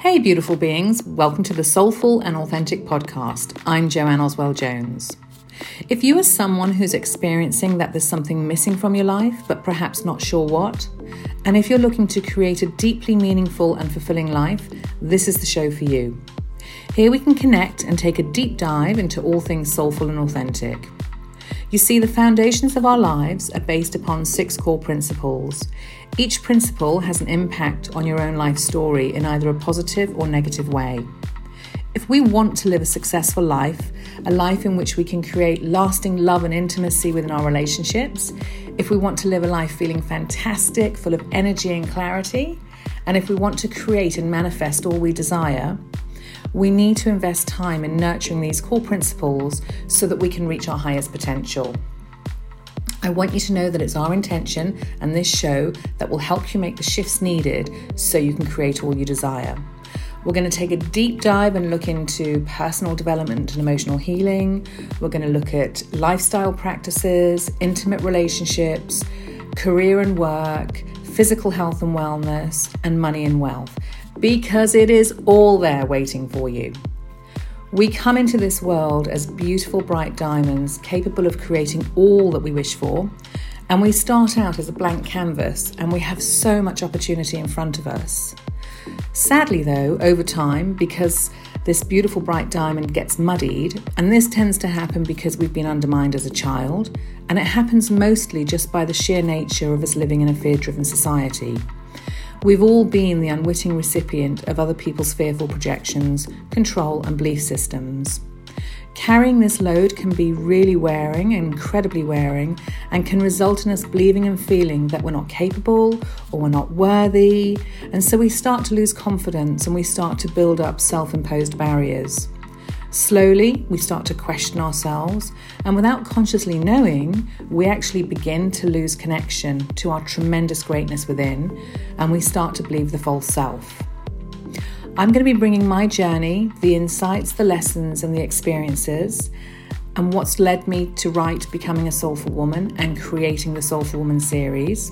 Hey, beautiful beings, welcome to the Soulful and Authentic podcast. I'm Joanne Oswell Jones. If you are someone who's experiencing that there's something missing from your life, but perhaps not sure what, and if you're looking to create a deeply meaningful and fulfilling life, this is the show for you. Here we can connect and take a deep dive into all things soulful and authentic. You see, the foundations of our lives are based upon six core principles. Each principle has an impact on your own life story in either a positive or negative way. If we want to live a successful life, a life in which we can create lasting love and intimacy within our relationships, if we want to live a life feeling fantastic, full of energy and clarity, and if we want to create and manifest all we desire, we need to invest time in nurturing these core principles so that we can reach our highest potential. I want you to know that it's our intention and this show that will help you make the shifts needed so you can create all you desire. We're going to take a deep dive and look into personal development and emotional healing. We're going to look at lifestyle practices, intimate relationships, career and work, physical health and wellness, and money and wealth because it is all there waiting for you. We come into this world as beautiful, bright diamonds, capable of creating all that we wish for. And we start out as a blank canvas, and we have so much opportunity in front of us. Sadly, though, over time, because this beautiful bright diamond gets muddied, and this tends to happen because we've been undermined as a child, and it happens mostly just by the sheer nature of us living in a fear driven society. We've all been the unwitting recipient of other people's fearful projections, control, and belief systems. Carrying this load can be really wearing, incredibly wearing, and can result in us believing and feeling that we're not capable or we're not worthy. And so we start to lose confidence and we start to build up self imposed barriers. Slowly, we start to question ourselves, and without consciously knowing, we actually begin to lose connection to our tremendous greatness within, and we start to believe the false self. I'm going to be bringing my journey, the insights, the lessons, and the experiences and what's led me to write Becoming a Soulful Woman and creating the Soulful Woman series.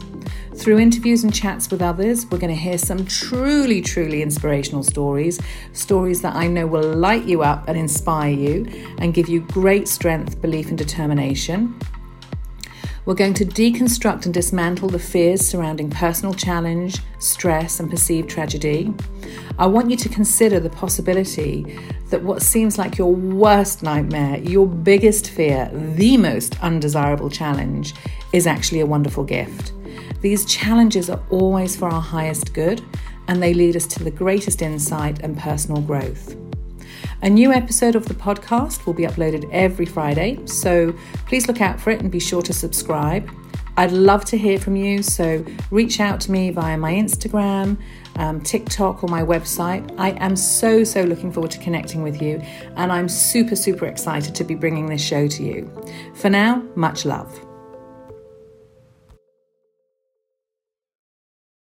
Through interviews and chats with others, we're going to hear some truly, truly inspirational stories, stories that I know will light you up and inspire you and give you great strength, belief, and determination. We're going to deconstruct and dismantle the fears surrounding personal challenge, stress, and perceived tragedy. I want you to consider the possibility that what seems like your worst nightmare, your biggest fear, the most undesirable challenge, is actually a wonderful gift. These challenges are always for our highest good and they lead us to the greatest insight and personal growth. A new episode of the podcast will be uploaded every Friday, so please look out for it and be sure to subscribe. I'd love to hear from you, so reach out to me via my Instagram, um, TikTok, or my website. I am so, so looking forward to connecting with you, and I'm super, super excited to be bringing this show to you. For now, much love.